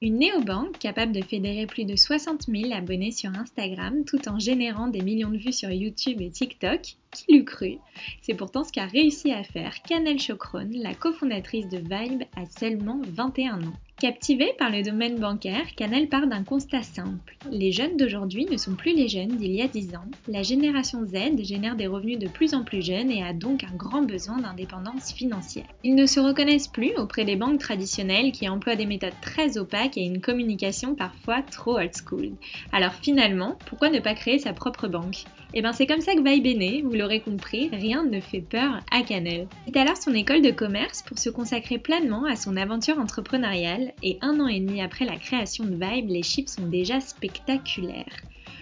Une néobanque capable de fédérer plus de 60 000 abonnés sur Instagram tout en générant des millions de vues sur YouTube et TikTok, qui l'eût cru? C'est pourtant ce qu'a réussi à faire Canel Chocron, la cofondatrice de Vibe, à seulement 21 ans. Captivée par le domaine bancaire, Canel part d'un constat simple. Les jeunes d'aujourd'hui ne sont plus les jeunes d'il y a 10 ans. La génération Z génère des revenus de plus en plus jeunes et a donc un grand besoin d'indépendance financière. Ils ne se reconnaissent plus auprès des banques traditionnelles qui emploient des méthodes très opaques et une communication parfois trop old school. Alors finalement, pourquoi ne pas créer sa propre banque? Eh bien c'est comme ça que est né, vous l'aurez compris, rien ne fait peur à Canel. Quitte alors son école de commerce pour se consacrer pleinement à son aventure entrepreneuriale et un an et demi après la création de Vibe, les chiffres sont déjà spectaculaires.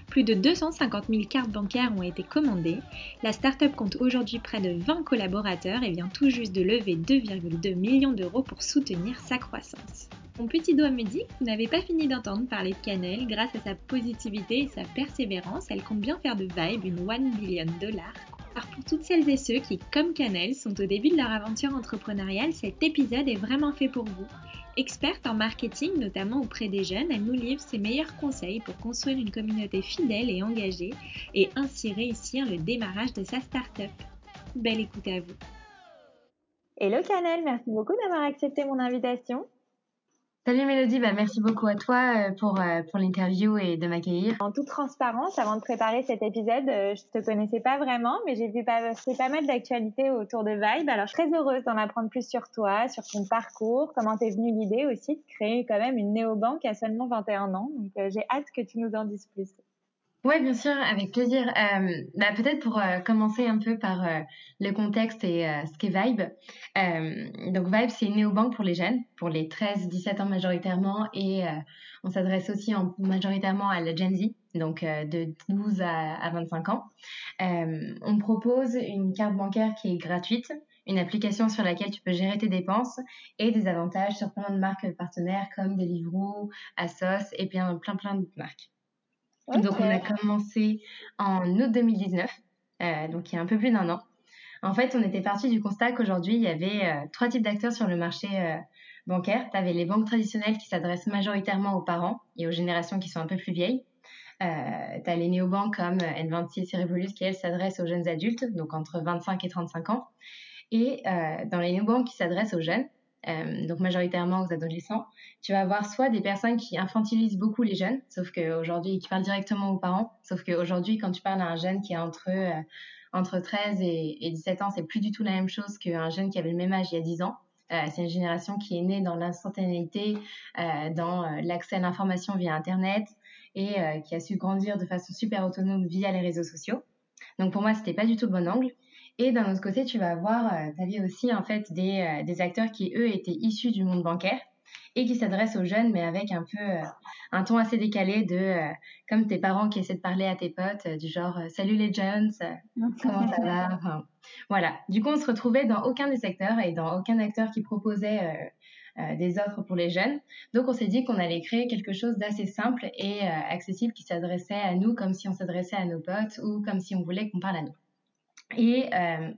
Plus de 250 000 cartes bancaires ont été commandées. La start-up compte aujourd'hui près de 20 collaborateurs et vient tout juste de lever 2,2 millions d'euros pour soutenir sa croissance. Mon petit doigt me dit que vous n'avez pas fini d'entendre parler de Canel. Grâce à sa positivité et sa persévérance, elle compte bien faire de Vibe une 1 billion dollars alors pour toutes celles et ceux qui, comme Canel, sont au début de leur aventure entrepreneuriale, cet épisode est vraiment fait pour vous. Experte en marketing, notamment auprès des jeunes, elle nous livre ses meilleurs conseils pour construire une communauté fidèle et engagée et ainsi réussir le démarrage de sa start-up. Belle écoute à vous. Hello Canel, merci beaucoup d'avoir accepté mon invitation. Salut Mélodie, bah, merci beaucoup à toi euh, pour, euh, pour l'interview et de m'accueillir. En toute transparence, avant de préparer cet épisode, euh, je te connaissais pas vraiment, mais j'ai vu passer pas mal d'actualités autour de Vibe. Alors, je suis très heureuse d'en apprendre plus sur toi, sur ton parcours, comment t'es venue l'idée aussi de créer quand même une néobanque à seulement 21 ans. Donc, j'ai hâte que tu nous en dises plus. Oui, bien sûr, avec plaisir. Euh, bah, peut-être pour euh, commencer un peu par euh, le contexte et ce qu'est Vibe. donc Vibe, c'est une néobanque pour les jeunes, pour les 13-17 ans majoritairement, et on s'adresse aussi en, majoritairement à la Gen Z, donc de 12 à, à 25 ans. on propose une carte bancaire qui est gratuite, une application sur laquelle tu peux gérer tes dépenses et des avantages sur plein de marques partenaires comme Deliveroo, Asos et bien plein plein d'autres marques. Donc, on a commencé en août 2019, euh, donc il y a un peu plus d'un an. En fait, on était parti du constat qu'aujourd'hui, il y avait euh, trois types d'acteurs sur le marché euh, bancaire. Tu avais les banques traditionnelles qui s'adressent majoritairement aux parents et aux générations qui sont un peu plus vieilles. Euh, tu as les néobanques comme N26 et Revolut qui, elles, s'adressent aux jeunes adultes, donc entre 25 et 35 ans. Et dans les néobanques qui s'adressent aux jeunes, euh, donc majoritairement aux adolescents, tu vas avoir soit des personnes qui infantilisent beaucoup les jeunes, sauf qu'aujourd'hui, qui parlent directement aux parents, sauf qu'aujourd'hui, quand tu parles à un jeune qui est entre, euh, entre 13 et, 17 ans, c'est plus du tout la même chose qu'un jeune qui avait le même âge il y a 10 ans. Euh, c'est une génération qui est née dans l'instantanéité, dans l'accès à l'information via Internet et qui a su grandir de façon super autonome via les réseaux sociaux. Donc pour moi, c'était pas du tout le bon angle. Et d'un autre côté, tu vas avoir, euh, tu avais aussi en fait des, euh, des, acteurs qui, eux, étaient issus du monde bancaire et qui s'adressent aux jeunes, mais avec un peu euh, un ton assez décalé de, comme tes parents qui essaient de parler à tes potes, du genre Salut les jeunes, comment ça va Voilà. Du coup, on se retrouvait dans aucun des secteurs et dans aucun acteur qui proposait des offres pour les jeunes. Donc, on s'est dit qu'on allait créer quelque chose d'assez simple et accessible qui s'adressait à nous comme si on s'adressait à nos potes ou comme si on voulait qu'on parle à nous. Et euh,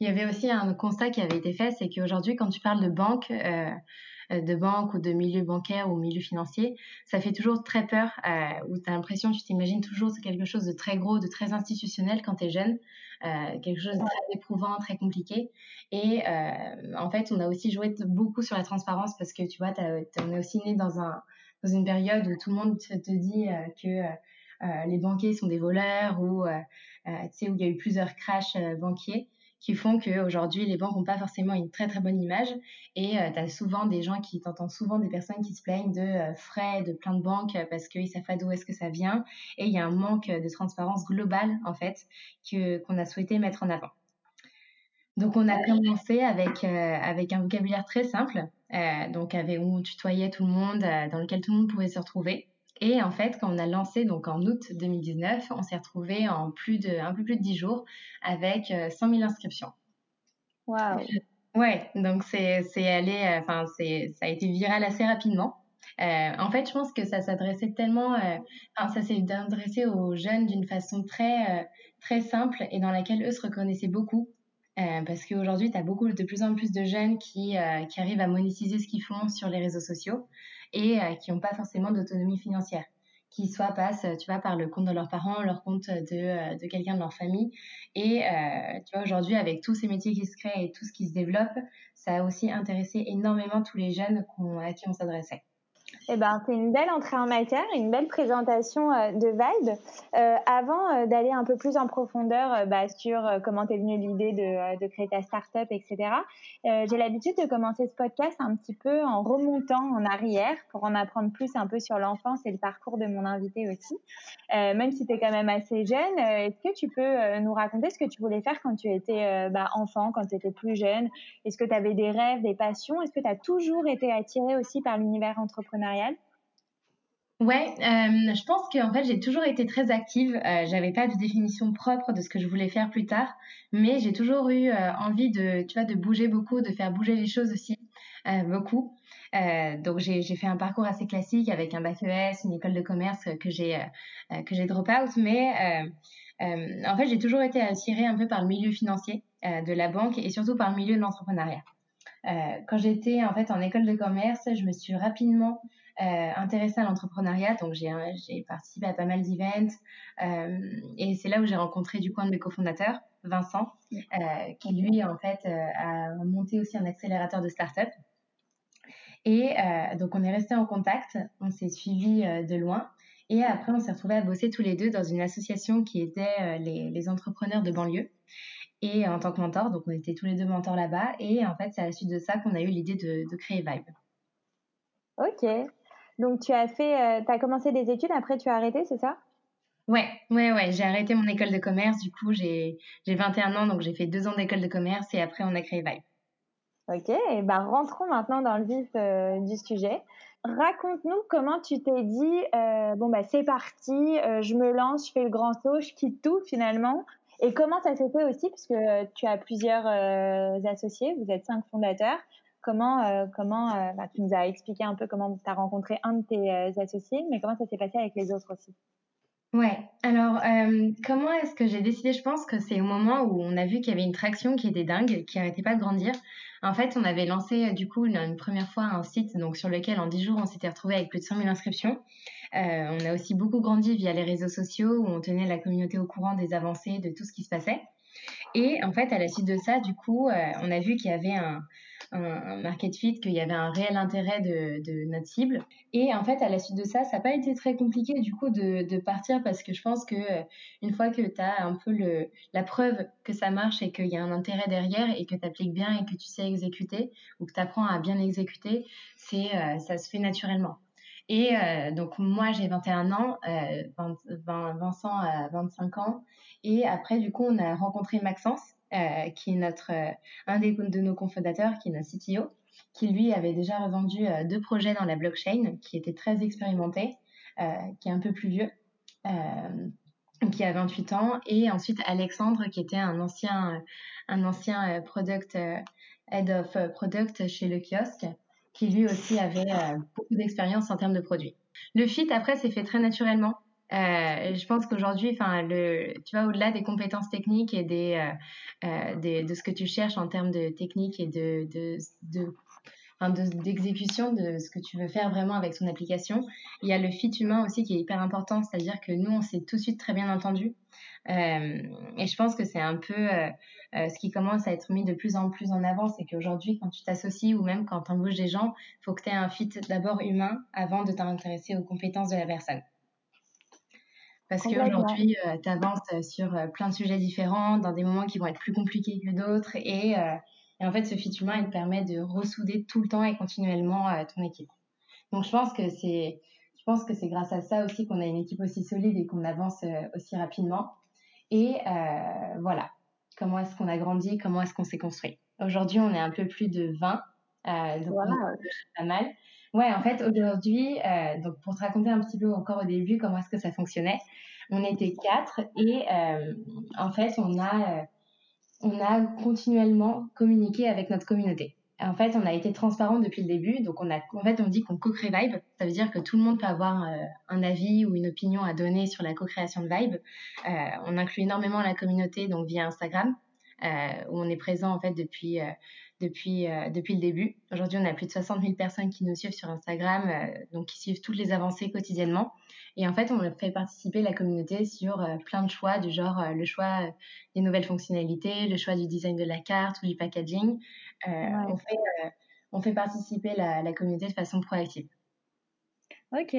il y avait aussi un constat qui avait été fait, c'est qu'aujourd'hui, quand tu parles de banque, euh, de banque ou de milieu bancaire ou milieu financier, ça fait toujours très peur, euh, où tu as l'impression, tu t'imagines toujours c'est quelque chose de très gros, de très institutionnel quand tu es jeune, euh, quelque chose de très éprouvant, très compliqué. Et euh, en fait, on a aussi joué beaucoup sur la transparence parce que tu vois, on est aussi né dans, un, dans une période où tout le monde te, te dit euh, que euh, les banquiers sont des voleurs ou euh, euh, tu sais où il y a eu plusieurs crashs banquiers qui font qu'aujourd'hui, les banques n'ont pas forcément une très très bonne image. Et tu as souvent des gens qui t'entendent souvent des personnes qui se plaignent de frais de plein de banques parce qu'ils savent pas d'où est-ce que ça vient. Et il y a un manque de transparence globale, en fait, que, qu'on a souhaité mettre en avant. Donc on a commencé avec, avec un vocabulaire très simple, donc avec, où on tutoyait tout le monde, dans lequel tout le monde pouvait se retrouver. Et en fait, quand on a lancé, donc en août 2019, on s'est retrouvé en plus de, un peu plus de 10 jours avec 100 000 inscriptions. Waouh Ouais, donc c'est allé, euh, enfin c'est ça a été viral assez rapidement. Euh, en fait, je pense que ça s'adressait tellement, euh, enfin, ça s'est adressé aux jeunes d'une façon très euh, très simple et dans laquelle eux se reconnaissaient beaucoup. Euh, parce qu'aujourd'hui, tu as beaucoup de plus en plus de jeunes qui, qui arrivent à monétiser ce qu'ils font sur les réseaux sociaux et qui n'ont pas forcément d'autonomie financière qui soit passent, tu vois, par le compte de leurs parents, leur compte de, de quelqu'un de leur famille. Et euh, tu vois, aujourd'hui, avec tous ces métiers qui se créent et tout ce qui se développe, ça a aussi intéressé énormément tous les jeunes à qui on s'adressait. Eh ben, c'est une belle entrée en matière, une belle présentation euh, de Vibe. Euh, avant euh, d'aller un peu plus en profondeur euh, bah, sur comment t'es venue l'idée de, de, créer ta startup, etc., j'ai l'habitude de commencer ce podcast un petit peu en remontant en arrière pour en apprendre plus un peu sur l'enfance et le parcours de mon invité aussi. même si tu es quand même assez jeune, est-ce que tu peux nous raconter ce que tu voulais faire quand tu étais bah, enfant, quand tu étais plus jeune? Est-ce que tu avais des rêves, des passions? Est-ce que tu as toujours été attirée aussi par l'univers entrepreneurial? Ouais, euh, je pense qu'en fait j'ai toujours été très active. Euh, j'avais pas de définition propre de ce que je voulais faire plus tard, mais j'ai toujours eu euh, envie de, tu vois, de bouger beaucoup, de faire bouger les choses aussi euh, beaucoup. Donc j'ai fait un parcours assez classique avec un bac ES, une école de commerce que j'ai que j'ai drop out, mais en fait j'ai toujours été attirée un peu par le milieu financier de la banque et surtout par le milieu de l'entrepreneuriat. Quand j'étais en fait en école de commerce, je me suis rapidement euh, intéressée à l'entrepreneuriat. Donc, j'ai, j'ai participé à pas mal d'events. Euh, et c'est là où j'ai rencontré du coup un de mes cofondateurs, Vincent, euh, qui lui, en fait, euh, a monté aussi un accélérateur de start-up. Et euh, donc, on est resté en contact. On s'est suivi euh, de loin. Et après, on s'est retrouvés à bosser tous les deux dans une association qui était les entrepreneurs de banlieue et en tant que mentor. Donc, on était tous les deux mentors là-bas. Et en fait, c'est à la suite de ça qu'on a eu l'idée de, de créer Vibe. Ok. Donc tu as fait, euh, tu as commencé des études, après tu as arrêté, c'est ça? Ouais, ouais, ouais. J'ai arrêté mon école de commerce. Du coup, j'ai j'ai 21 ans, donc j'ai fait deux ans d'école de commerce et après on a créé Vibe. Ok, et ben rentrons maintenant dans le vif euh, du sujet. Raconte-nous comment tu t'es dit euh, bon bah c'est parti, euh, je me lance, je fais le grand saut, je quitte tout finalement. Et comment ça s'est fait aussi puisque tu as plusieurs euh, associés, vous êtes cinq fondateurs. Comment, euh, comment euh, bah, tu nous as expliqué un peu comment tu as rencontré un de tes associés, mais comment ça s'est passé avec les autres aussi? Ouais, alors comment est-ce que j'ai décidé? Je pense que c'est au moment où on a vu qu'il y avait une traction qui était dingue, qui arrêtait pas de grandir. En fait, on avait lancé du coup une, une première fois un site donc sur lequel en 10 jours on s'était retrouvé avec plus de 100 000 inscriptions. Euh, on a aussi beaucoup grandi via les réseaux sociaux où on tenait la communauté au courant des avancées, de tout ce qui se passait. Et en fait, à la suite de ça, du coup, euh, on a vu qu'il y avait un, market fit, qu'il y avait un réel intérêt de, notre cible. Et en fait, à la suite de ça, ça n'a pas été très compliqué du coup de, partir parce que je pense que euh, une fois que tu as un peu la preuve que ça marche et qu'il y a un intérêt derrière et que tu appliques bien et que tu sais exécuter ou que tu apprends à bien exécuter, c'est ça se fait naturellement. Et euh, donc moi j'ai 21 ans, euh, Vincent a 25 ans, et après du coup on a rencontré Maxence, euh, qui est notre un des, de nos cofondateurs, qui est notre CTO, qui lui avait déjà revendu deux projets dans la blockchain, qui était très expérimenté, qui est un peu plus vieux. qui a 28 ans et ensuite Alexandre qui était un ancien un ancien product head of product chez le kiosque qui lui aussi avait euh, beaucoup d'expérience en termes de produits. Le fit, après, s'est fait très naturellement. Euh, je pense qu'aujourd'hui, enfin, tu vois, au-delà des compétences techniques et euh, de ce que tu cherches en termes de technique et de, d'exécution de, ce que tu veux faire vraiment avec son application. Il y a le fit humain aussi qui est hyper important, c'est-à-dire que nous, on s'est tout de suite très bien entendu. Euh, et je pense que c'est un peu euh, euh, ce qui commence à être mis de plus en plus en avant, c'est qu'aujourd'hui, quand tu t'associes ou même quand tu embauches des gens, il faut que tu aies un fit d'abord humain avant de t'intéresser aux compétences de la personne. Parce qu'aujourd'hui, tu avances sur plein de sujets différents, dans des moments qui vont être plus compliqués que d'autres. Et, et, en fait, ce fit humain, il te permet de ressouder tout le temps et continuellement ton équipe. Donc, je pense que c'est, je pense que c'est grâce à ça aussi qu'on a une équipe aussi solide et qu'on avance aussi rapidement. Et euh, voilà. comment est-ce qu'on a grandi, comment est-ce qu'on s'est construit? Aujourd'hui, on est un peu plus de 20, euh, donc pas mal. Ouais, en fait, aujourd'hui, euh, donc pour te raconter un petit peu encore au début comment est-ce que ça fonctionnait, on était quatre et euh, en fait, on a, euh, on a continuellement communiqué avec notre communauté. En fait, on a été transparent depuis le début, donc on a, en fait, on dit qu'on co-crée Vibe. Ça veut dire que tout le monde peut avoir euh, un avis ou une opinion à donner sur la co-création de Vibe. Euh, on inclut énormément la communauté, donc via Instagram, euh, où on est présent en fait depuis depuis, euh, depuis le début. Aujourd'hui, on a plus de 60 000 personnes qui nous suivent sur Instagram, euh, donc qui suivent toutes les avancées quotidiennement. Et en fait, on fait participer la communauté sur euh, plein de choix, du genre le choix des nouvelles fonctionnalités, le choix du design de la carte ou du packaging. on, fait, on fait participer la, la communauté de façon proactive. Ok,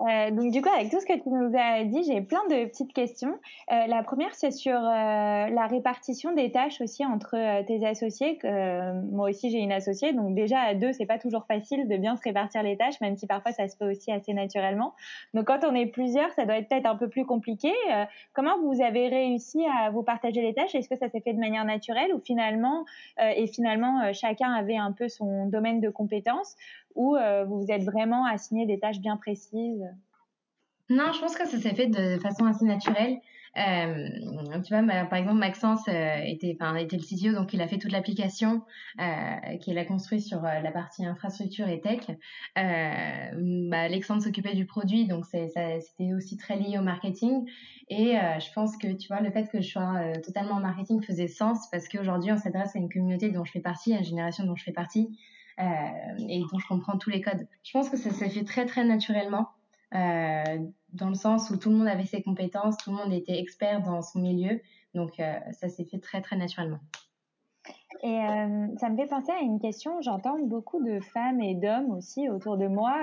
euh, donc du coup, avec tout ce que tu nous as dit, j'ai plein de petites questions. Euh, la première, c'est sur euh, la répartition des tâches aussi entre euh, tes associés. Que, moi aussi, j'ai une associée, donc déjà à deux, c'est pas toujours facile de bien se répartir les tâches, même si parfois ça se fait aussi assez naturellement. Donc quand on est plusieurs, ça doit être peut-être un peu plus compliqué. comment vous avez réussi à vous partager les tâches? Est-ce que ça s'est fait de manière naturelle ou finalement et finalement chacun avait un peu son domaine de compétences? Ou euh, vous vous êtes vraiment assigné des tâches bien précises? Non, je pense que ça s'est fait de façon assez naturelle. Euh, tu vois, par exemple, Maxence euh, était, le CTO, donc il a fait toute l'application qu'il a construite sur la partie infrastructure et tech. Bah, Alexandre s'occupait du produit, donc c'était aussi très lié au marketing. Et je pense que, tu vois, le fait que je sois totalement en marketing faisait sens parce qu'aujourd'hui, on s'adresse à une communauté dont je fais partie, à une génération dont je fais partie. Euh, et dont je comprends tous les codes. Je pense que ça s'est fait très très naturellement. Euh, dans le sens où tout le monde avait ses compétences, tout le monde était expert dans son milieu, donc euh, ça s'est fait très très naturellement. Et ça me fait penser à une question, j'entends beaucoup de femmes et d'hommes aussi autour de moi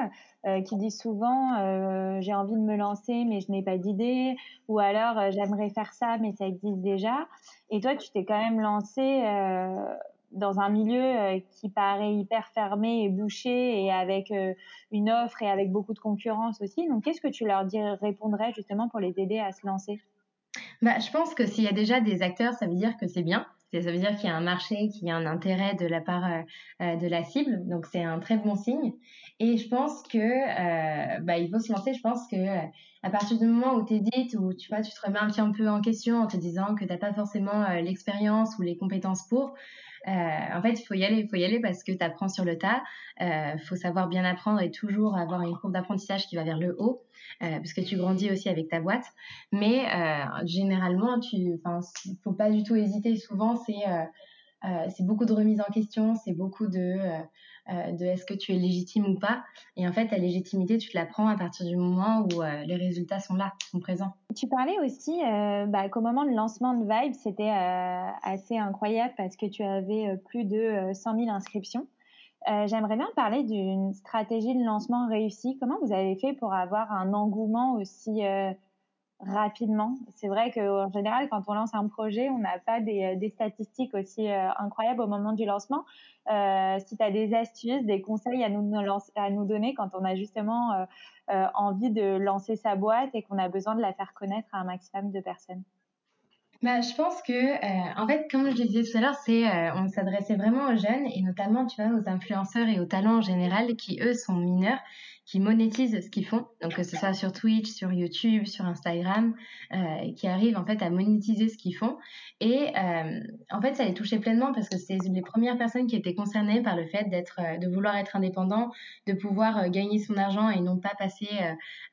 qui disent souvent j'ai envie de me lancer mais je n'ai pas d'idée ou alors j'aimerais faire ça mais ça existe déjà. Et toi tu t'es quand même lancé dans un milieu euh, qui paraît hyper fermé et bouché et avec euh, une offre et avec beaucoup de concurrence aussi. Donc, qu'est-ce que tu leur dirais, répondrais justement pour les aider à se lancer? Bah, Je pense que s'il y a déjà des acteurs, ça veut dire que c'est bien. Ça veut dire qu'il y a un marché, qu'il y a un intérêt de la part euh, de la cible. Donc, c'est un très bon signe. Et je pense que bah, il faut se lancer. Je pense que à partir du moment où tu hésites, où tu vois, tu te remets un petit peu en question en te disant que tu n'as pas forcément l'expérience ou les compétences pour, en fait, il faut y aller, il faut y aller parce que tu apprends sur le tas. Il euh, faut savoir bien apprendre et toujours avoir une courbe d'apprentissage qui va vers le haut, euh, parce que tu grandis aussi avec ta boîte. Mais généralement, tu, faut pas du tout hésiter. Souvent, c'est c'est beaucoup de remise en question, c'est beaucoup de euh, de est-ce que tu es légitime ou pas. Et en fait, ta légitimité, tu te la prends à partir du moment où euh, les résultats sont là, sont présents. Tu parlais aussi euh, bah, qu'au moment de lancement de Vibe, c'était assez incroyable parce que tu avais plus de 100 000 inscriptions. J'aimerais bien parler d'une stratégie de lancement réussie. Comment vous avez fait pour avoir un engouement aussi rapidement. C'est vrai qu'en général, quand on lance un projet, on n'a pas des, des, statistiques aussi euh, incroyables au moment du lancement. Euh, si tu as des astuces, des conseils à nous, à nous donner quand on a justement euh, euh, envie de lancer sa boîte et qu'on a besoin de la faire connaître à un maximum de personnes. Bah, je pense que, euh, en fait, comme je disais tout à l'heure, c'est, euh, on s'adressait vraiment aux jeunes et notamment, tu vois, aux influenceurs et aux talents en général qui, eux, sont mineurs qui monétisent ce qu'ils font, donc que ce soit sur Twitch, sur YouTube, sur Instagram, euh, qui arrivent en fait à monétiser ce qu'ils font. Et euh, en fait, ça les touchait pleinement parce que c'est les premières personnes qui étaient concernées par le fait d'être, euh, de vouloir être indépendant, de pouvoir euh, gagner son argent et non pas passer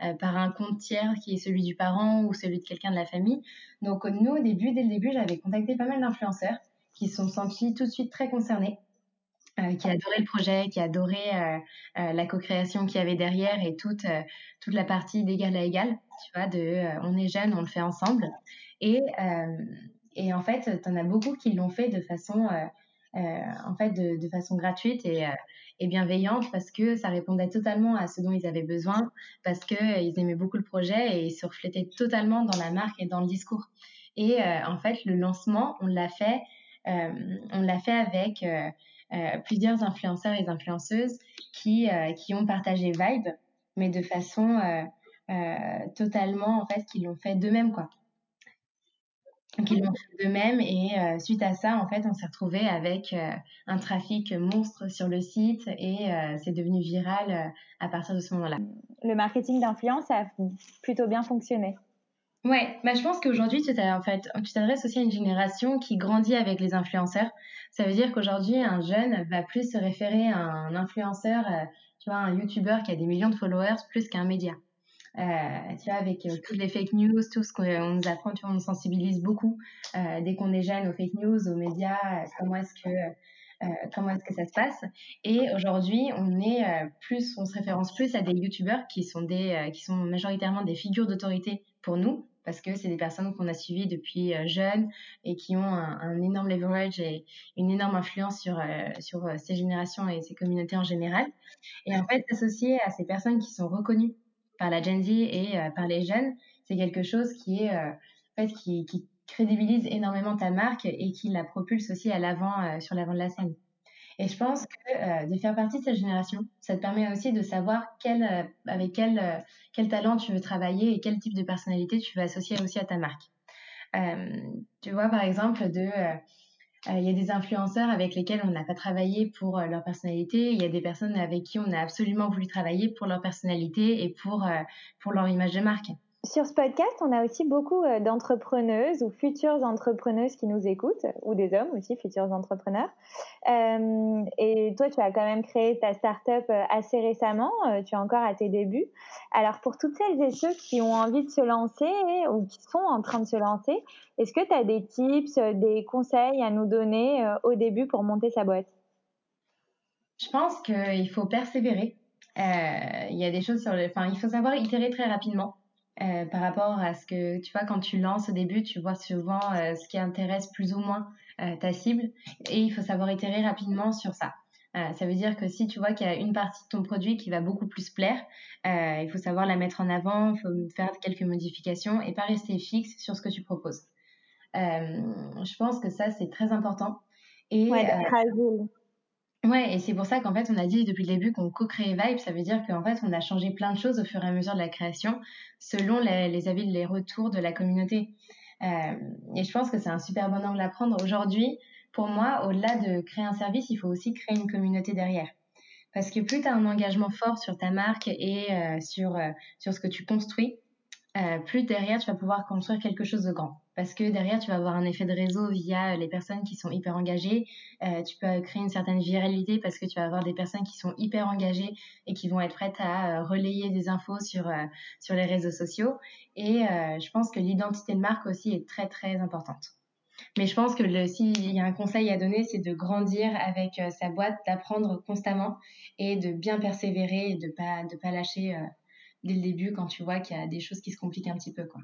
euh, par un compte tiers qui est celui du parent ou celui de quelqu'un de la famille. Donc nous, au début, dès le début, j'avais contacté pas mal d'influenceurs qui se sont sentis tout de suite très concernés euh, qui adorait le projet, qui adorait euh, euh, la co-création qu'il y avait derrière et toute toute la partie d'égal à égal, tu vois, de on est jeune, on le fait ensemble. Et et en fait, t'en as beaucoup qui l'ont fait de façon en fait de, de façon gratuite et et bienveillante parce que ça répondait totalement à ce dont ils avaient besoin, parce que ils aimaient beaucoup le projet et ils se reflétaient totalement dans la marque et dans le discours. Et en fait, le lancement, on l'a fait, on l'a fait avec plusieurs influenceurs et influenceuses qui, euh, qui ont partagé Vibe, mais de façon euh, totalement, en fait, qui l'ont fait d'eux-mêmes, quoi. Donc ils l'ont fait d'eux-mêmes et euh, suite à ça, en fait, on s'est retrouvé avec euh, un trafic monstre sur le site et euh, c'est devenu viral à partir de ce moment-là. Le marketing d'influence a plutôt bien fonctionné. Ouais, bah je pense qu'aujourd'hui tu en fait, tu t'adresses aussi à une génération qui grandit avec les influenceurs. Ça veut dire qu'aujourd'hui un jeune va plus se référer à un influenceur, tu vois, un YouTuber qui a des millions de followers plus qu'un média. Euh, tu vois, avec euh, toutes les fake news, tout ce qu'on nous apprend, tu vois, on nous sensibilise beaucoup euh, dès qu'on est jeune aux fake news, aux médias, comment est-ce que euh, est-ce que ça se passe. Et aujourd'hui, on est on se référence plus à des youtubeurs qui qui sont majoritairement des figures d'autorité pour nous, parce que c'est des personnes qu'on a suivies depuis euh, jeunes et qui ont un, énorme leverage et une énorme influence sur, sur ces générations et ces communautés en général. Et en fait, s'associer à ces personnes qui sont reconnues par la Gen Z et euh, par les jeunes, c'est quelque chose qui est euh, en fait qui, crédibilise énormément ta marque et qui la propulse aussi à l'avant euh, sur l'avant de la scène. Et je pense que de faire partie de cette génération, ça te permet aussi de savoir quel, avec quel, quel talent tu veux travailler et quel type de personnalité tu veux associer aussi à ta marque. Euh, tu vois, par exemple, euh, il y a des influenceurs avec lesquels on n'a pas travaillé pour euh, leur personnalité. Il y a des personnes avec qui on a absolument voulu travailler pour leur personnalité et pour, euh, pour leur image de marque. Sur ce podcast, on a aussi beaucoup euh, d'entrepreneuses ou futures entrepreneuses qui nous écoutent, ou des hommes aussi, futurs entrepreneurs. Euh, et toi, tu as quand même créé ta start-up euh, assez récemment, tu es encore à tes débuts. Alors, pour toutes celles et ceux qui ont envie de se lancer ou qui sont en train de se lancer, est-ce que tu as des tips, des conseils à nous donner au début pour monter sa boîte? Je pense qu'il faut persévérer. Il y a des choses sur le... Enfin, il faut savoir itérer très rapidement. Euh, par rapport à ce que tu vois quand tu lances au début, tu vois souvent euh, ce qui intéresse plus ou moins euh, ta cible et il faut savoir itérer rapidement sur ça. ça veut dire que si tu vois qu'il y a une partie de ton produit qui va beaucoup plus plaire, il faut savoir la mettre en avant, il faut faire quelques modifications et pas rester fixe sur ce que tu proposes. je pense que ça c'est très important. Et, ouais, Ouais, et c'est pour ça qu'en fait, on a dit depuis le début qu'on co-créait Vibe. Ça veut dire qu'en fait, on a changé plein de choses au fur et à mesure de la création, selon les, avis, les retours de la communauté. Euh, et je pense que c'est un super bon angle à prendre. Aujourd'hui, pour moi, au-delà de créer un service, il faut aussi créer une communauté derrière. Parce que plus tu as un engagement fort sur ta marque et euh, sur, euh, sur ce que tu construis, plus derrière, tu vas pouvoir construire quelque chose de grand. Parce que derrière, tu vas avoir un effet de réseau via les personnes qui sont hyper engagées. Euh, tu peux créer une certaine viralité parce que tu vas avoir des personnes qui sont hyper engagées et qui vont être prêtes à euh, relayer des infos sur, euh, sur les réseaux sociaux. Et euh, je pense que l'identité de marque aussi est très, très importante. Mais je pense que s'il y a un conseil à donner, c'est de grandir avec sa boîte, d'apprendre constamment et de bien persévérer et de pas, de pas lâcher dès le début quand tu vois qu'il y a des choses qui se compliquent un petit peu. Quoi.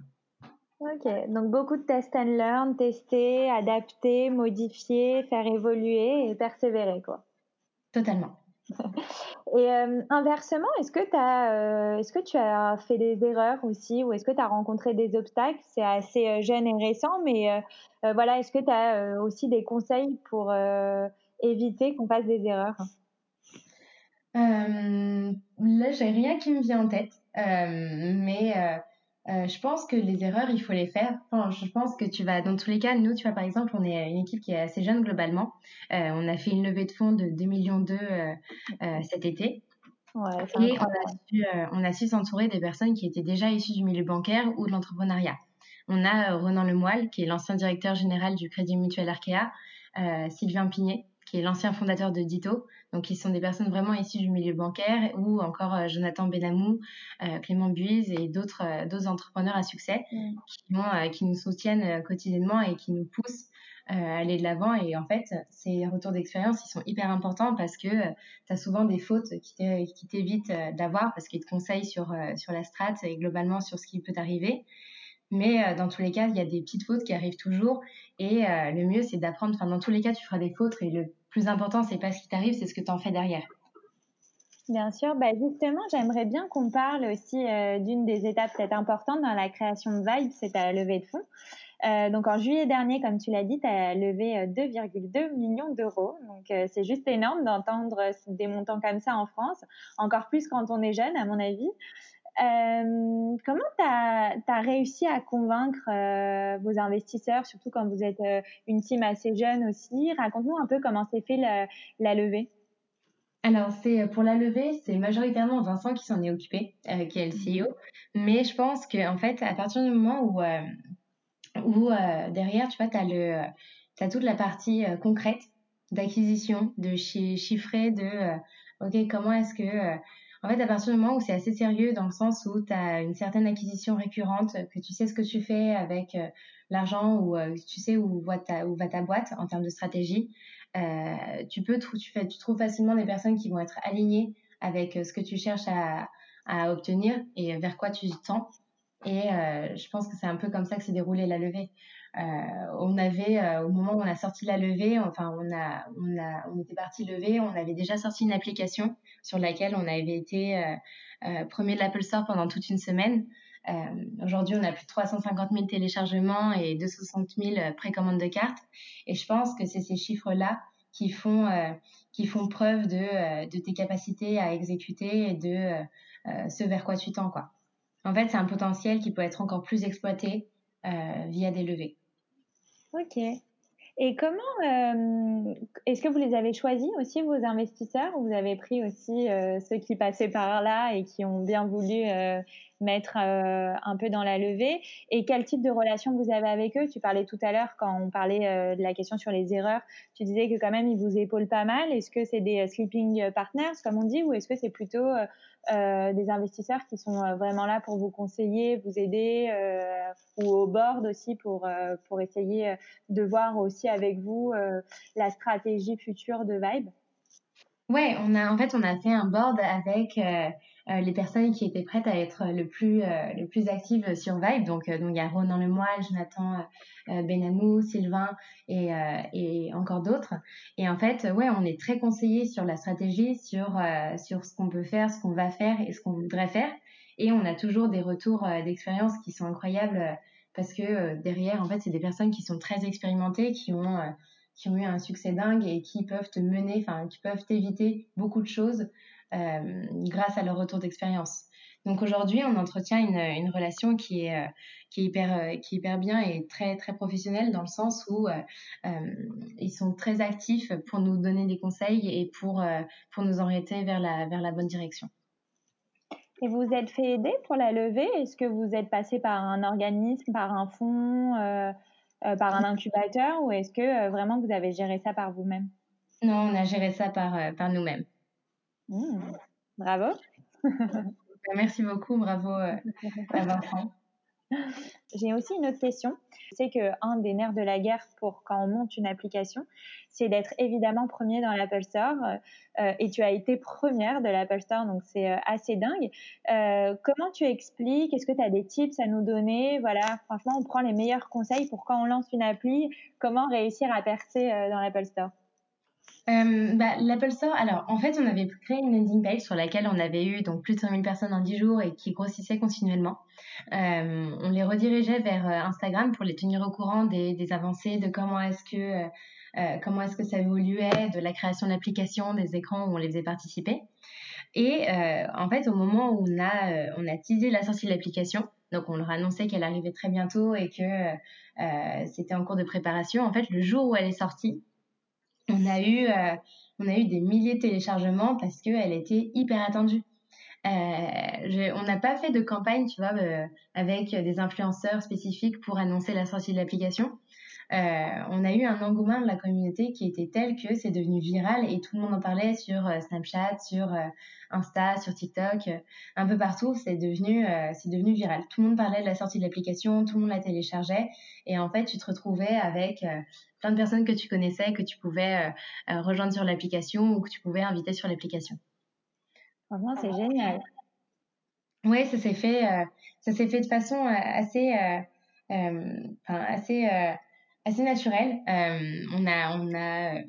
Ok, donc beaucoup de test and learn, tester, adapter, modifier, faire évoluer et persévérer. quoi. Totalement. Et euh, inversement, est-ce que, euh, est-ce que tu as fait des erreurs aussi ou est-ce que tu as rencontré des obstacles? C'est assez euh, jeune et récent, mais euh, voilà, est-ce que tu as aussi des conseils pour éviter qu'on fasse des erreurs? Là, j'ai rien qui me vient en tête. Mais euh, je pense que les erreurs, il faut les faire. Enfin, je pense que tu vas, dans tous les cas, nous, tu vois, par exemple, on est une équipe qui est assez jeune globalement. Euh, on a fait une levée de fonds de 2 millions d'euros euh, cet été. Ouais, et on a su, on a su s'entourer des personnes qui étaient déjà issues du milieu bancaire ou de l'entrepreneuriat. On a Renan Lemoyle, qui est l'ancien directeur général du Crédit Mutuel Arkea, Sylvain Pignet, qui est l'ancien fondateur de Dito. Donc, ils sont des personnes vraiment issues du milieu bancaire, ou encore euh, Jonathan Benamou, euh, Clément Buise et d'autres euh, d'autres entrepreneurs à succès mm. qui, qui nous soutiennent quotidiennement et qui nous poussent à aller de l'avant. Et en fait, ces retours d'expérience, ils sont hyper importants parce que tu as souvent des fautes qui t'évitent d'avoir parce qu'ils te conseillent sur, sur la strat et globalement sur ce qui peut t'arriver. Mais dans tous les cas, il y a des petites fautes qui arrivent toujours. Et le mieux, c'est d'apprendre. Enfin, dans tous les cas, tu feras des fautes. Et le plus important, c'est pas ce qui t'arrive, c'est ce que tu en fais derrière. Bien sûr, bah justement, j'aimerais bien qu'on parle aussi euh, d'une des étapes peut-être importantes dans la création de Vibe, c'est ta levée de fonds. Euh, donc en juillet dernier, comme tu l'as dit, tu as levé 2,2 euh, millions d'euros. Donc euh, c'est juste énorme d'entendre des montants comme ça en France, encore plus quand on est jeune, à mon avis. Comment tu as, réussi à convaincre vos investisseurs, surtout quand vous êtes une team assez jeune aussi? Raconte-nous un peu comment s'est fait la, levée. Alors, c'est pour la levée, c'est majoritairement Vincent qui s'en est occupé, qui est le mmh. CEO. Mais je pense qu'en en fait, à partir du moment où, où derrière, tu vois, tu as, as, toute la partie concrète d'acquisition, de chiffrer, de OK, comment est-ce que en fait, à partir du moment où c'est assez sérieux, dans le sens où tu as une certaine acquisition récurrente, que tu sais ce que tu fais avec euh, l'argent ou euh, tu sais où va, ta, va ta boîte en termes de stratégie, euh, tu peux tu, fais, tu trouves facilement des personnes qui vont être alignées avec ce que tu cherches à, à obtenir et vers quoi tu tends. Et je pense que c'est un peu comme ça que s'est déroulée la levée. Euh, on avait, euh, au moment où on a sorti la levée, enfin, on, a, on, a, on était parti lever, on avait déjà sorti une application sur laquelle on avait été euh, premier de l'Apple Store pendant toute une semaine. Aujourd'hui, on a plus de 350 000 téléchargements et 260 000 précommandes de cartes. Et je pense que c'est ces chiffres-là qui font, qui font preuve de, tes capacités à exécuter et de ce vers quoi tu tends. En fait, c'est un potentiel qui peut être encore plus exploité via des levées. Ok. Et comment euh, est-ce que vous les avez choisis aussi vos investisseurs ou vous avez pris aussi euh, ceux qui passaient par là et qui ont bien voulu euh, mettre un peu dans la levée? Et quel type de relation vous avez avec eux? Tu parlais tout à l'heure quand on parlait de la question sur les erreurs, tu disais que quand même ils vous épaulent pas mal. Est-ce que c'est des sleeping partners comme on dit ou est-ce que c'est plutôt des investisseurs qui sont euh, vraiment là pour vous conseiller, vous aider, euh, ou au board aussi pour, pour essayer de voir aussi avec vous la stratégie future de Vibe. Ouais, on a en fait on a fait un board avec euh, les personnes qui étaient prêtes à être le plus euh, le plus actives sur Vibe. Donc donc il y a Ronan Lemoyle, Jonathan Benamou, Sylvain et et encore d'autres. Et en fait, ouais, on est très conseillé sur la stratégie, sur sur ce qu'on peut faire, ce qu'on va faire et ce qu'on voudrait faire. Et on a toujours des retours d'expérience qui sont incroyables parce que derrière, en fait, c'est des personnes qui sont très expérimentées, qui ont qui ont eu un succès dingue et qui peuvent te mener, enfin, qui peuvent t'éviter beaucoup de choses euh, grâce à leur retour d'expérience. Donc aujourd'hui, on entretient une, une relation qui est, euh, qui, est hyper, euh, qui est hyper bien et très, très professionnelle dans le sens où ils sont très actifs pour nous donner des conseils et pour, pour nous orienter vers la, vers la bonne direction. Et vous êtes fait aider pour la levée? Est-ce que vous êtes passé par un organisme, par un fonds euh, par un incubateur ou est-ce que euh, vraiment vous avez géré ça par vous-même? Non, on a géré ça par, euh, par nous-mêmes. Mmh. bravo. Merci beaucoup, bravo à Vincent. J'ai aussi une autre question. Je sais qu'un des nerfs de la guerre pour quand on monte une application, c'est d'être évidemment premier dans l'Apple Store. Euh, et tu as été première de l'Apple Store, donc c'est euh, assez dingue. Euh, comment tu expliques? Est-ce que tu as des tips à nous donner? Voilà, franchement, on prend les meilleurs conseils pour quand on lance une appli, comment réussir à percer dans l'Apple Store? Euh, bah, L'Apple Store, alors en fait, on avait créé une landing page sur laquelle on avait eu donc plus de 5000 personnes en 10 jours et qui grossissait continuellement. Euh, on les redirigeait vers euh, Instagram pour les tenir au courant des, avancées, de comment est-ce que euh, est-ce que ça évoluait, de la création d'applications, des écrans où on les faisait participer. Et en fait, au moment où on a on a teasé la sortie de l'application, donc on leur annonçait qu'elle arrivait très bientôt et que c'était en cours de préparation. En fait, le jour où elle est sortie, on a eu, euh, on a eu des milliers de téléchargements parce qu'elle était hyper attendue. Euh, on n'a pas fait de campagne, tu vois, euh, avec des influenceurs spécifiques pour annoncer la sortie de l'application. Euh, on a eu un engouement de la communauté qui était tel que c'est devenu viral et tout le monde en parlait sur euh, Snapchat, sur euh, Insta, sur TikTok, un peu partout. C'est devenu, c'est devenu viral. Tout le monde parlait de la sortie de l'application, tout le monde la téléchargeait et en fait, tu te retrouvais avec plein de personnes que tu connaissais, que tu pouvais rejoindre sur l'application ou que tu pouvais inviter sur l'application. Franchement, c'est génial. Oui, ça s'est fait, ça s'est fait de façon assez, assez assez naturel. Euh, on a, on a.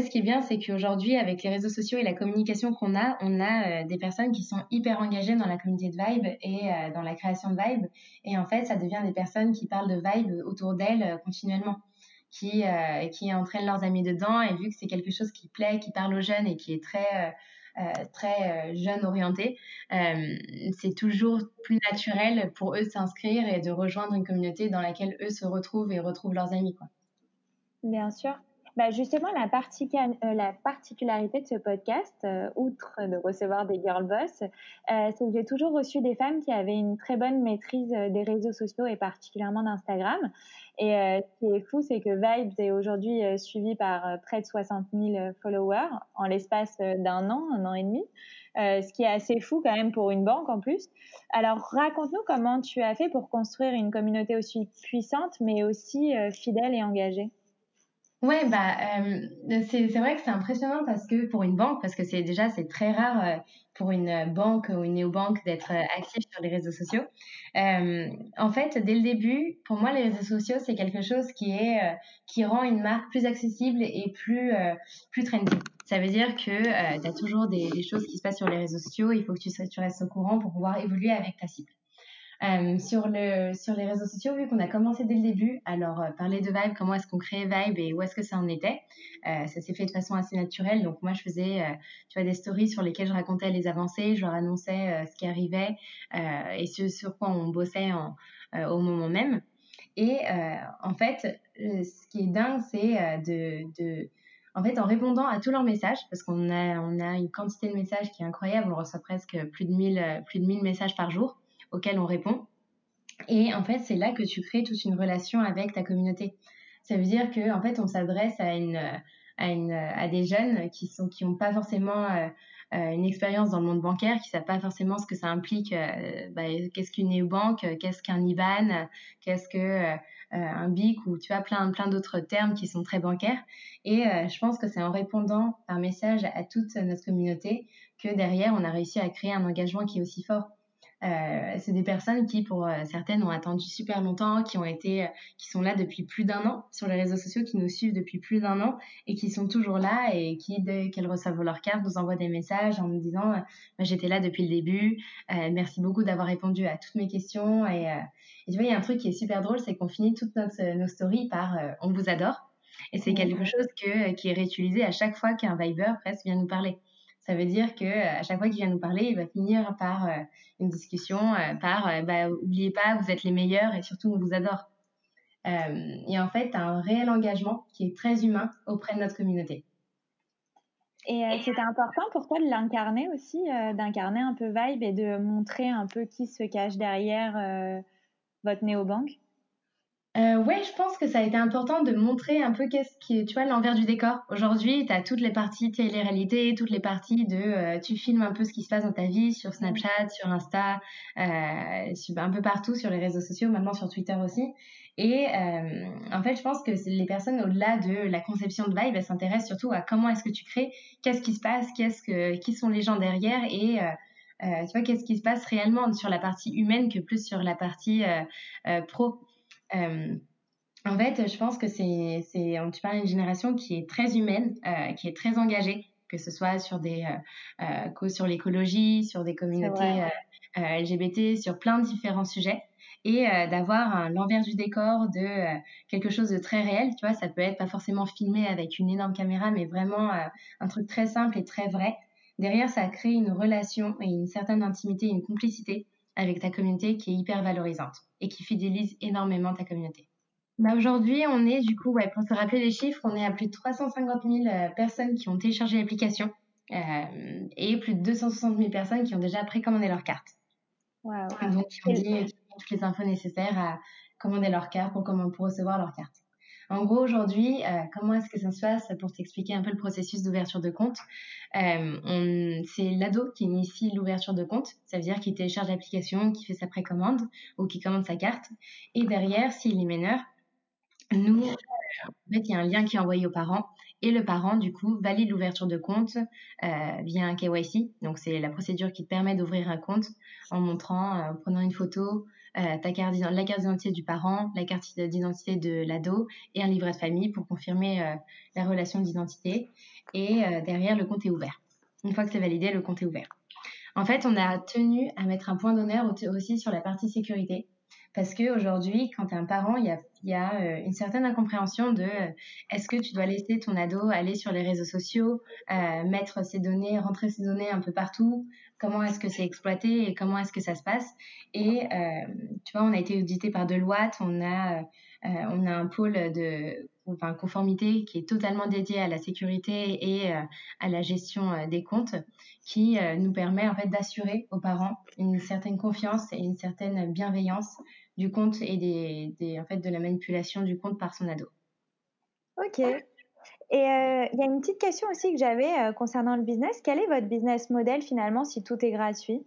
ce qui est bien, c'est qu'aujourd'hui, avec les réseaux sociaux et la communication qu'on a, on a euh, des personnes qui sont hyper engagées dans la communauté de Vibe et euh, dans la création de Vibe. Et en fait, ça devient des personnes qui parlent de Vibe autour d'elles continuellement, qui qui entraînent leurs amis dedans. Et vu que c'est quelque chose qui plaît, qui parle aux jeunes et qui est très très jeunes orientés, c'est toujours plus naturel pour eux de s'inscrire et de rejoindre une communauté dans laquelle eux se retrouvent et retrouvent leurs amis. Quoi. Bien sûr. Bah justement, la, euh, la, particularité de ce podcast, euh, outre de recevoir des girl boss, euh, c'est que j'ai toujours reçu des femmes qui avaient une très bonne maîtrise des réseaux sociaux et particulièrement d'Instagram. Et ce qui est fou, c'est que Vibes est aujourd'hui suivi par près de 60 000 followers en l'espace d'un an, un an et demi. ce qui est assez fou quand même pour une banque en plus. Alors raconte-nous comment tu as fait pour construire une communauté aussi puissante mais aussi fidèle et engagée. Ouais, bah, euh, c'est c'est vrai que c'est impressionnant parce que pour une banque, parce que c'est déjà c'est très rare euh, pour une banque ou une néobanque d'être euh, active sur les réseaux sociaux. Euh, en fait, dès le début, pour moi, les réseaux sociaux c'est quelque chose qui est qui rend une marque plus accessible et plus plus trendy. Ça veut dire que tu as toujours des, des choses qui se passent sur les réseaux sociaux. Il faut que tu, tu restes au courant pour pouvoir évoluer avec ta cible. Euh, sur, le, sur les réseaux sociaux, vu qu'on a commencé dès le début, alors euh, parler de Vibe, comment est-ce qu'on crée Vibe et où est-ce que ça en était, euh, ça s'est fait de façon assez naturelle. Donc moi, je faisais tu vois, des stories sur lesquelles je racontais les avancées, je leur annonçais ce qui arrivait et ce sur quoi on bossait en, au moment même. Et en fait, ce qui est dingue, c'est de, en fait, en répondant à tous leurs messages, parce qu'on a, on a une quantité de messages qui est incroyable, on reçoit presque plus de 1000, plus de 1000 messages par jour auxquels on répond. Et en fait, c'est là que tu crées toute une relation avec ta communauté. Ça veut dire que en fait, on s'adresse à une, à des jeunes qui sont qui n'ont pas forcément euh, euh, une expérience dans le monde bancaire, qui savent pas forcément ce que ça implique. Euh, bah, qu'est-ce qu'une néobanque, qu'est-ce qu'un IBAN, qu'est-ce que un BIC ou tu as plein plein d'autres termes qui sont très bancaires. Et je pense que c'est en répondant par message à toute notre communauté que derrière on a réussi à créer un engagement qui est aussi fort. Euh, c'est des personnes qui, pour euh, certaines, ont attendu super longtemps, qui ont été, euh, qui sont là depuis plus d'un an sur les réseaux sociaux, qui nous suivent depuis plus d'un an et qui sont toujours là et qui, dès qu'elles reçoivent leur carte, nous envoient des messages en nous disant j'étais là depuis le début, merci beaucoup d'avoir répondu à toutes mes questions et, et tu vois il y a un truc qui est super drôle, c'est qu'on finit toutes nos stories par on vous adore et c'est quelque chose que, qui est réutilisé à chaque fois qu'un Viber presque vient nous parler. Ça veut dire que à chaque fois qu'il vient nous parler, il va finir par euh, une discussion, euh, par euh, bah, oubliez pas, vous êtes les meilleurs et surtout on vous adore. et en fait, un réel engagement qui est très humain auprès de notre communauté. Et c'était important pour toi de l'incarner aussi, d'incarner un peu Vibe et de montrer un peu qui se cache derrière votre néobanque? Euh, ouais, je pense que ça a été important de montrer un peu qu'est-ce qui est, tu vois, l'envers du décor. Aujourd'hui, tu as toutes les parties télé-réalité, toutes les parties de, euh, tu filmes un peu ce qui se passe dans ta vie sur Snapchat, sur Insta, euh, sur, un peu partout sur les réseaux sociaux, maintenant sur Twitter aussi. Et euh, en fait, je pense que les personnes au-delà de la conception de Vibe, elles s'intéressent surtout à comment est-ce que tu crées, qu'est-ce qui se passe, qu'est-ce que, qui sont les gens derrière et euh, euh, tu vois, qu'est-ce qui se passe réellement sur la partie humaine que plus sur la partie pro. Euh, en fait, je pense que c'est, c'est, tu parles d'une génération qui est très humaine, euh, qui est très engagée, que ce soit sur des euh, euh sur l'écologie, sur des communautés euh, LGBT, sur plein de différents sujets, et d'avoir l'envers du décor de quelque chose de très réel. Tu vois, ça peut être pas forcément filmé avec une énorme caméra, mais vraiment un truc très simple et très vrai. Derrière, ça crée une relation et une certaine intimité, une complicité avec ta communauté qui est hyper valorisante et qui fidélise énormément ta communauté. Bah aujourd'hui, on est du coup, ouais, pour se rappeler les chiffres, on est à plus de 350 000 euh, personnes qui ont téléchargé l'application euh, et plus de 260 000 personnes qui ont déjà précommandé leur carte. Wow. Donc, qui ont dit toutes les infos nécessaires à commander leur carte pour, comment, pour recevoir leur carte. En gros, aujourd'hui, euh, comment est-ce que ça se passe pour t'expliquer un peu le processus d'ouverture de compte? Euh, C'est l'ado qui initie l'ouverture de compte, ça veut dire qu'il télécharge l'application, qui fait sa précommande ou qui commande sa carte. Et derrière, s'il est mineur, nous, en fait, il y a un lien qui est envoyé aux parents et le parent, du coup, valide l'ouverture de compte euh, via un KYC. Donc, c'est la procédure qui te permet d'ouvrir un compte en montrant, en prenant une photo, euh, carte, la carte d'identité du parent, la carte d'identité de l'ado et un livret de famille pour confirmer euh, la relation d'identité. Et euh, derrière, le compte est ouvert. Une fois que c'est validé, le compte est ouvert. En fait, on a tenu à mettre un point d'honneur aussi sur la partie sécurité Parce que aujourd'hui, quand tu es un parent, il y a, a une certaine incompréhension de est-ce que tu dois laisser ton ado aller sur les réseaux sociaux, mettre ses données, rentrer ses données un peu partout, comment est-ce que c'est exploité et comment est-ce que ça se passe? Et tu vois, on a été audité par Deloitte, on a, on a un pôle de enfin, conformité qui est totalement dédié à la sécurité et euh, à la gestion euh, des comptes, qui euh, nous permet en fait d'assurer aux parents une certaine confiance et une certaine bienveillance du compte et des, des en fait, de la manipulation du compte par son ado. Ok. Et il y a une petite question aussi que j'avais concernant le business. Quel est votre business model finalement si tout est gratuit?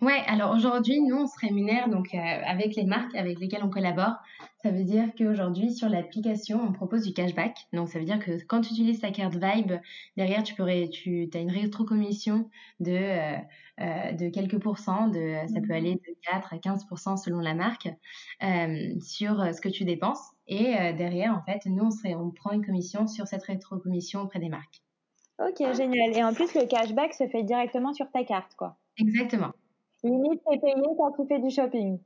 Ouais, alors aujourd'hui, nous, on se rémunère donc euh, avec les marques avec lesquelles on collabore. Ça veut dire qu'aujourd'hui, sur l'application, on propose du cashback. Donc, ça veut dire que quand tu utilises ta carte Vibe, derrière, tu pourrais, tu as une rétrocommission de, euh, euh, de quelques pourcents. De, ça peut aller de 4 à 15% selon la marque sur ce que tu dépenses. Et derrière, en fait, nous, on, serait, on prend une commission sur cette rétrocommission auprès des marques. Ok, génial. Et en plus, le cashback se fait directement sur ta carte, quoi. Exactement. Limite, c'est payé quand tu fais du shopping.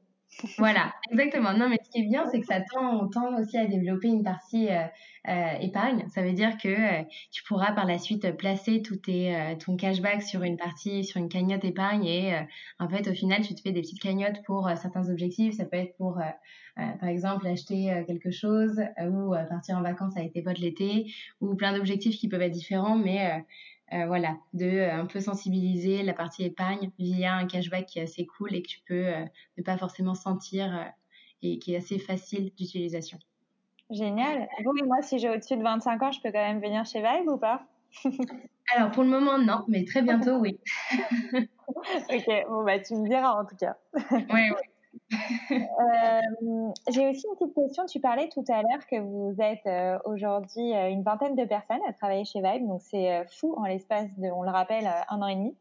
Voilà, exactement. Non, mais ce qui est bien, c'est que ça tend, on tend aussi à développer une partie euh, euh, épargne. Ça veut dire que euh, tu pourras par la suite placer tout tes, ton cashback sur une partie, sur une cagnotte épargne et en fait, au final, tu te fais des petites cagnottes pour certains objectifs. Ça peut être pour, par exemple, acheter quelque chose ou partir en vacances avec tes potes l'été ou plein d'objectifs qui peuvent être différents, mais euh, voilà, de euh, un peu sensibiliser la partie épargne via un cashback qui est assez cool et que tu peux euh, ne pas forcément sentir et qui est assez facile d'utilisation. Génial. Vous et moi, si j'ai au-dessus de 25 ans, je peux quand même venir chez Vibe ou pas? Alors pour le moment, non, mais très bientôt, oui. ok, bon, bah tu me diras en tout cas. oui, oui. Euh, j'ai aussi une petite question. Tu parlais tout à l'heure que vous êtes euh, aujourd'hui euh, une vingtaine de personnes à travailler chez Vibe, donc c'est fou en l'espace de, on le rappelle, un an et demi.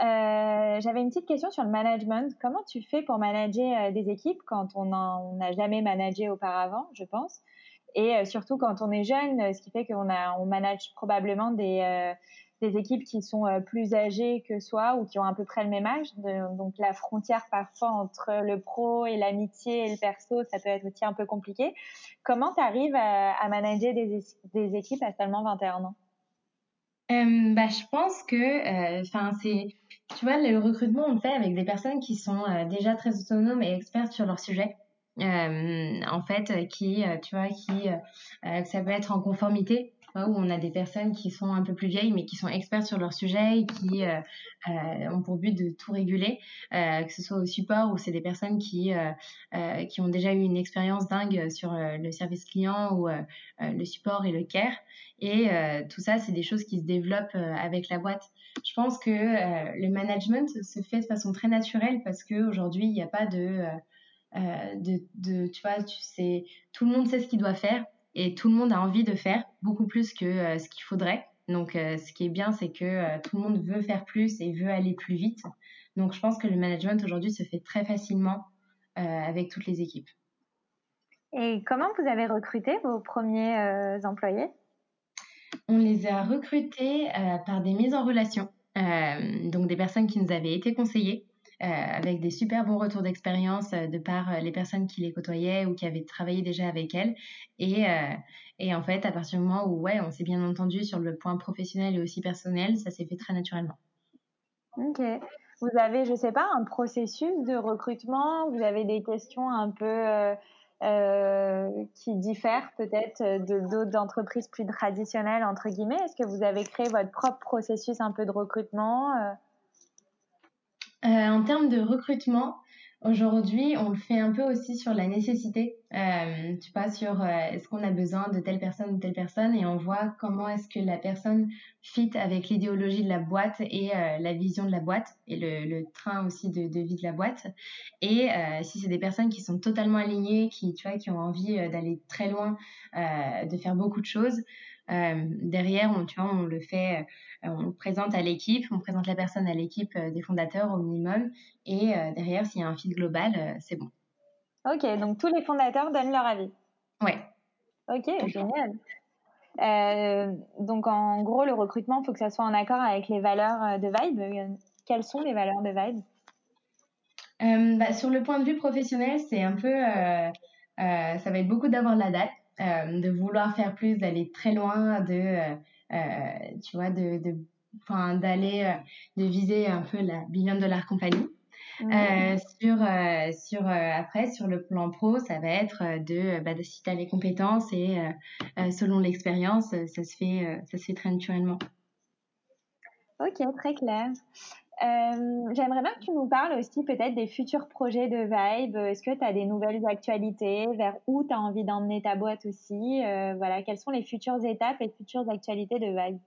J'avais une petite question sur le management. Comment tu fais pour manager des équipes quand on n'a jamais managé auparavant, je pense, et surtout quand on est jeune, ce qui fait qu'on on manage probablement des des équipes qui sont euh, plus âgées que soi ou qui ont à peu près le même âge. donc la frontière parfois entre le pro et l'amitié et le perso, ça peut être aussi un peu compliqué. Comment tu arrives à, manager des, des, équipes à seulement 21 ans? Euh, bah, je pense que, euh, enfin, c'est, tu vois, le recrutement, on le fait avec des personnes qui sont déjà très autonomes et expertes sur leur sujet. en fait, qui, tu vois, qui, ça peut être en conformité où on a des personnes qui sont un peu plus vieilles, mais qui sont experts sur leur sujet et qui euh, euh, ont pour but de tout réguler, euh, que ce soit au support ou c'est des personnes qui, qui ont déjà eu une expérience dingue sur le service client ou le support et le care. Et tout ça, c'est des choses qui se développent avec la boîte. Je pense que le management se fait de façon très naturelle parce qu'aujourd'hui, il n'y a pas de... de, de, tu vois, tu sais, tout le monde sait ce qu'il doit faire et tout le monde a envie de faire beaucoup plus que euh, ce qu'il faudrait. Donc, euh, ce qui est bien, c'est que euh, tout le monde veut faire plus et veut aller plus vite. Donc, je pense que le management aujourd'hui se fait très facilement avec toutes les équipes. Et comment vous avez recruté vos premiers employés? On les a recrutés par des mises en relation, donc des personnes qui nous avaient été conseillées. Euh, avec des super bons retours d'expérience euh, de par euh, les personnes qui les côtoyaient ou qui avaient travaillé déjà avec elles. Et, et en fait, à partir du moment où ouais, on s'est bien entendu sur le point professionnel et aussi personnel, ça s'est fait très naturellement. Ok. Vous avez, je sais pas, un processus de recrutement? Vous avez des questions un peu qui diffèrent peut-être de d'autres entreprises plus traditionnelles entre guillemets? Est-ce que vous avez créé votre propre processus un peu de recrutement euh, en termes de recrutement, aujourd'hui, on le fait un peu aussi sur la nécessité. Euh, tu vois, sur euh, est-ce qu'on a besoin de telle personne ou telle personne et on voit comment est-ce que la personne fit avec l'idéologie de la boîte et la vision de la boîte et le, train aussi de, de, vie de la boîte. Et si c'est des personnes qui sont totalement alignées, qui, tu vois, qui ont envie d'aller très loin, de faire beaucoup de choses, derrière, on, tu vois, on le fait, euh, on présente à l'équipe, on présente la personne à l'équipe euh, des fondateurs au minimum, et derrière, s'il y a un fil global, c'est bon. Ok, donc tous les fondateurs donnent leur avis. Ouais. Ok, génial. Euh, donc en gros, le recrutement, il faut que ça soit en accord avec les valeurs de Vibe. Quelles sont les valeurs de Vibe? Bah, Sur le point de vue professionnel, c'est un peu, ça va être beaucoup d'avoir la date, de vouloir faire plus, d'aller très loin, de, tu vois, de, de d'aller, de viser un peu la billion dollar compagnie. Euh, sur, euh, sur, euh, après, sur le plan pro, ça va être de, bah, si tu as les compétences et selon l'expérience, ça, se fait, ça se fait très naturellement. Ok, très clair. J'aimerais bien que tu nous parles aussi peut-être des futurs projets de Vibe. Est-ce que tu as des nouvelles actualités? Vers où tu as envie d'emmener ta boîte aussi? Voilà, quelles sont les futures étapes et futures actualités de Vibe?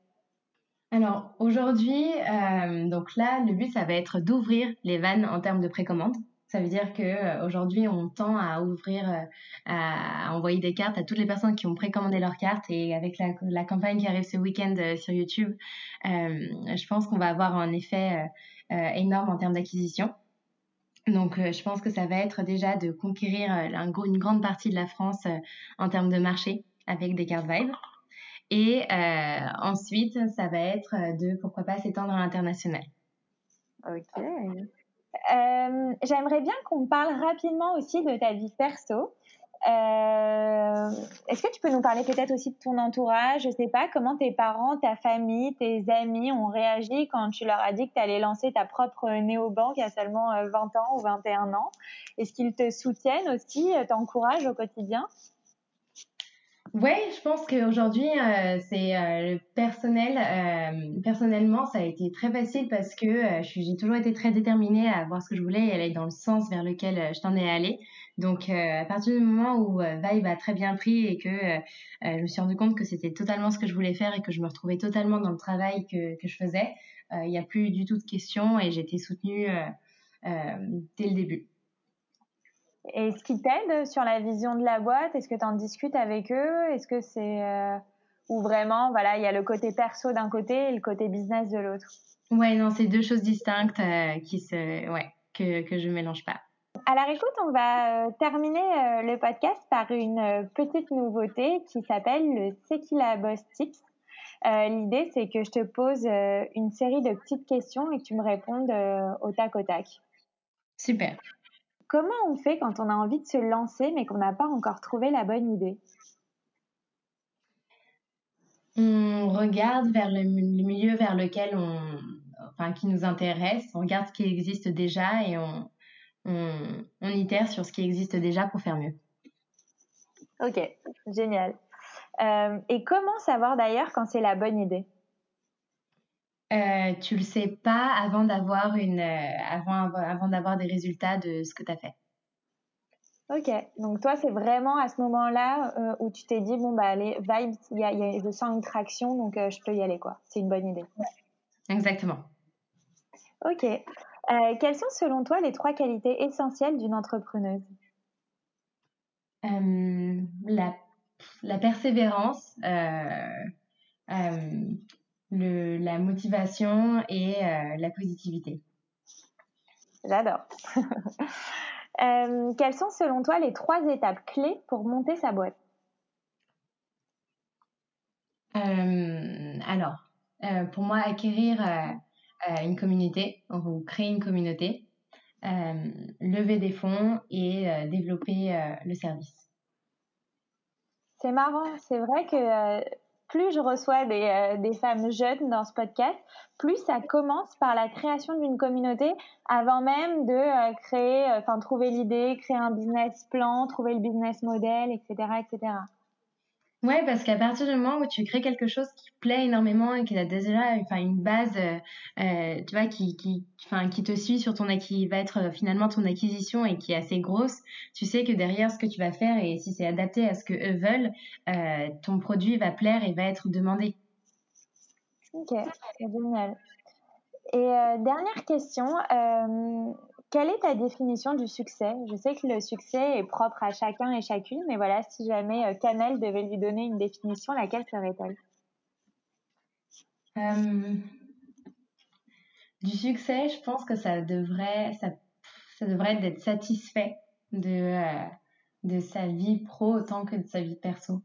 Alors aujourd'hui, euh, donc là, le but, ça va être d'ouvrir les vannes en termes de précommande. Ça veut dire que euh, aujourd'hui, on tend à ouvrir, euh, à, envoyer des cartes à toutes les personnes qui ont précommandé leurs cartes. Et avec la, campagne qui arrive ce week-end sur YouTube, je pense qu'on va avoir un effet énorme en termes d'acquisition. Donc, je pense que ça va être déjà de conquérir une grande partie de la France en termes de marché avec des cartes Vibe. Et euh, ensuite, ça va être de, pourquoi pas, s'étendre à l'international. Ok. Euh, J'aimerais bien qu'on parle rapidement aussi de ta vie perso. Euh, Est-ce que tu peux nous parler peut-être aussi de ton entourage? Je sais pas comment tes parents, ta famille, tes amis ont réagi quand tu leur as dit que tu allais lancer ta propre néobanque a seulement 20 euh, ans ou 21 ans? Est-ce qu'ils te soutiennent aussi, t'encouragent au quotidien? Oui, je pense qu'aujourd'hui, euh, c'est euh, le personnel. Euh, personnellement, ça a été très facile parce que euh, j'ai toujours été très déterminée à voir ce que je voulais et aller dans le sens vers lequel je t'en ai allé. Donc, à partir du moment où Vibe a très bien pris et que je me suis rendu compte que c'était totalement ce que je voulais faire et que je me retrouvais totalement dans le travail que, que je faisais, il n'y a plus du tout de questions et j'ai été soutenue dès le début. Et ce qui t'aide sur la vision de la boîte? Est-ce que tu en discutes avec eux? Est-ce que c'est euh, ou vraiment voilà il y a le côté perso d'un côté et le côté business de l'autre? Ouais non c'est deux choses distinctes euh, qui se ouais que que je mélange pas. Alors écoute, on va euh, terminer le podcast par une petite nouveauté qui s'appelle le Sekila Boss Tips. L'idée, c'est que je te pose une série de petites questions et que tu me répondes au tac au tac. Super. Comment on fait quand on a envie de se lancer mais qu'on n'a pas encore trouvé la bonne idée? On regarde vers le, milieu vers lequel on, enfin, qui nous intéresse, on regarde ce qui existe déjà et on, on, on itère sur ce qui existe déjà pour faire mieux. Ok, génial. Euh, et comment savoir d'ailleurs quand c'est la bonne idée? Euh, tu le sais pas avant d'avoir une euh, avant avant d'avoir des résultats de ce que tu as fait. Ok, donc toi c'est vraiment à ce moment-là euh, où tu t'es dit bon bah allez vibes, il y a, y a, je sens une traction donc euh, je peux y aller quoi. C'est une bonne idée. Exactement. Ok. quelles sont selon toi les trois qualités essentielles d'une entrepreneuse? La, la persévérance, le, la motivation et euh, la positivité. J'adore. euh, quelles sont selon toi les trois étapes clés pour monter sa boîte? Euh, Alors, euh, pour moi, acquérir une communauté ou créer une communauté, lever des fonds et développer le service. C'est marrant, c'est vrai que plus je reçois des, euh, des, femmes jeunes dans ce podcast, plus ça commence par la création d'une communauté avant même de euh, créer, euh, enfin trouver l'idée, créer un business plan, trouver le business model, etc., etc. Ouais, parce qu'à partir du moment où tu crées quelque chose qui plaît énormément et qui a déjà enfin, une base, euh, euh, tu vois, qui, qui, enfin, qui te suit sur ton qui va être euh, finalement ton acquisition et qui est assez grosse, tu sais que derrière ce que tu vas faire et si c'est adapté à ce que eux veulent, ton produit va plaire et va être demandé. Ok, génial. Et dernière question, quelle est ta définition du succès? Je sais que le succès est propre à chacun et chacune, mais voilà, si jamais euh, Canel devait lui donner une définition, laquelle serait-elle? Euh, Du succès, je pense que ça devrait, ça, ça devrait être d'être satisfait de, euh, de sa vie pro autant que de sa vie perso.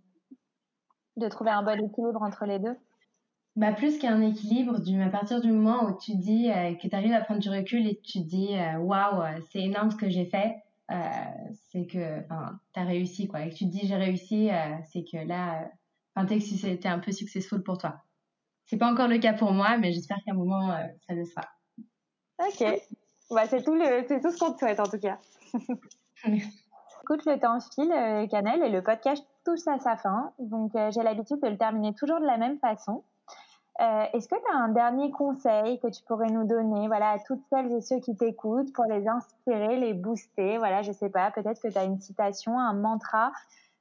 De trouver un bon équilibre entre les deux? Bah, plus qu'un équilibre, du, à partir du moment où tu dis euh, que tu arrives à prendre du recul et tu dis euh, waouh, wow, c'est énorme ce que j'ai fait, euh, c'est que tu as réussi. Quoi. Et que tu te dis j'ai réussi, c'est que là, enfin, que c'était un peu successful pour toi. C'est pas encore le cas pour moi, mais j'espère qu'à un moment, ça le sera. Ok. Bah, c'est tout, le, tout ce qu'on te souhaite en tout cas. Écoute, le temps file, Canel, et le podcast touche à sa fin. Donc, j'ai l'habitude de le terminer toujours de la même façon. Euh, est-ce que tu as un dernier conseil que tu pourrais nous donner voilà, à toutes celles et ceux qui t'écoutent pour les inspirer, les booster Voilà, je sais pas, peut-être que tu as une citation, un mantra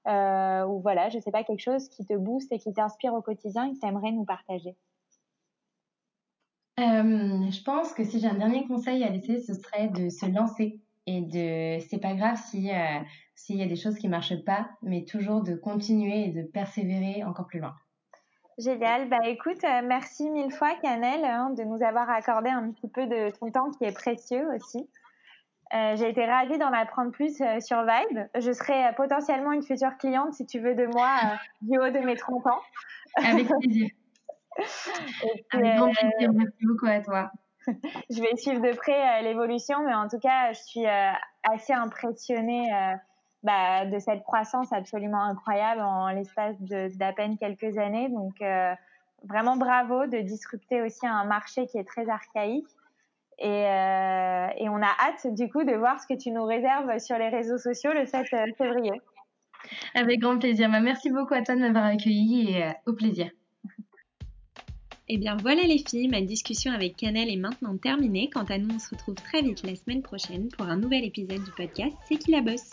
euh, ou voilà, je sais pas, quelque chose qui te booste et qui t'inspire au quotidien et que tu aimerais nous partager? Euh, je pense que si j'ai un dernier conseil à laisser, ce serait de se lancer et de c'est pas grave si s'il y a des choses qui marchent pas, mais toujours de continuer et de persévérer encore plus loin. Génial. Bah écoute, euh, merci mille fois, Canel, hein, de nous avoir accordé un petit peu de ton temps qui est précieux aussi. Euh, j'ai été ravie d'en apprendre plus euh, sur Vibe. Je serai potentiellement une future cliente si tu veux de moi du haut de mes 30 ans. Avec plaisir. Avec plaisir. Merci beaucoup à toi. je vais suivre de près l'évolution, mais en tout cas, je suis assez impressionnée bah, de cette croissance absolument incroyable en l'espace d'à peine quelques années. Donc, euh, vraiment bravo de disrupter aussi un marché qui est très archaïque. Et, euh, et, on a hâte du coup de voir ce que tu nous réserves sur les réseaux sociaux le 7 euh, février. Avec grand plaisir. Bah, merci beaucoup à toi de m'avoir accueilli et au plaisir. Et eh bien voilà les filles, ma discussion avec Canel est maintenant terminée. Quant à nous, on se retrouve très vite la semaine prochaine pour un nouvel épisode du podcast C'est qui la bosse?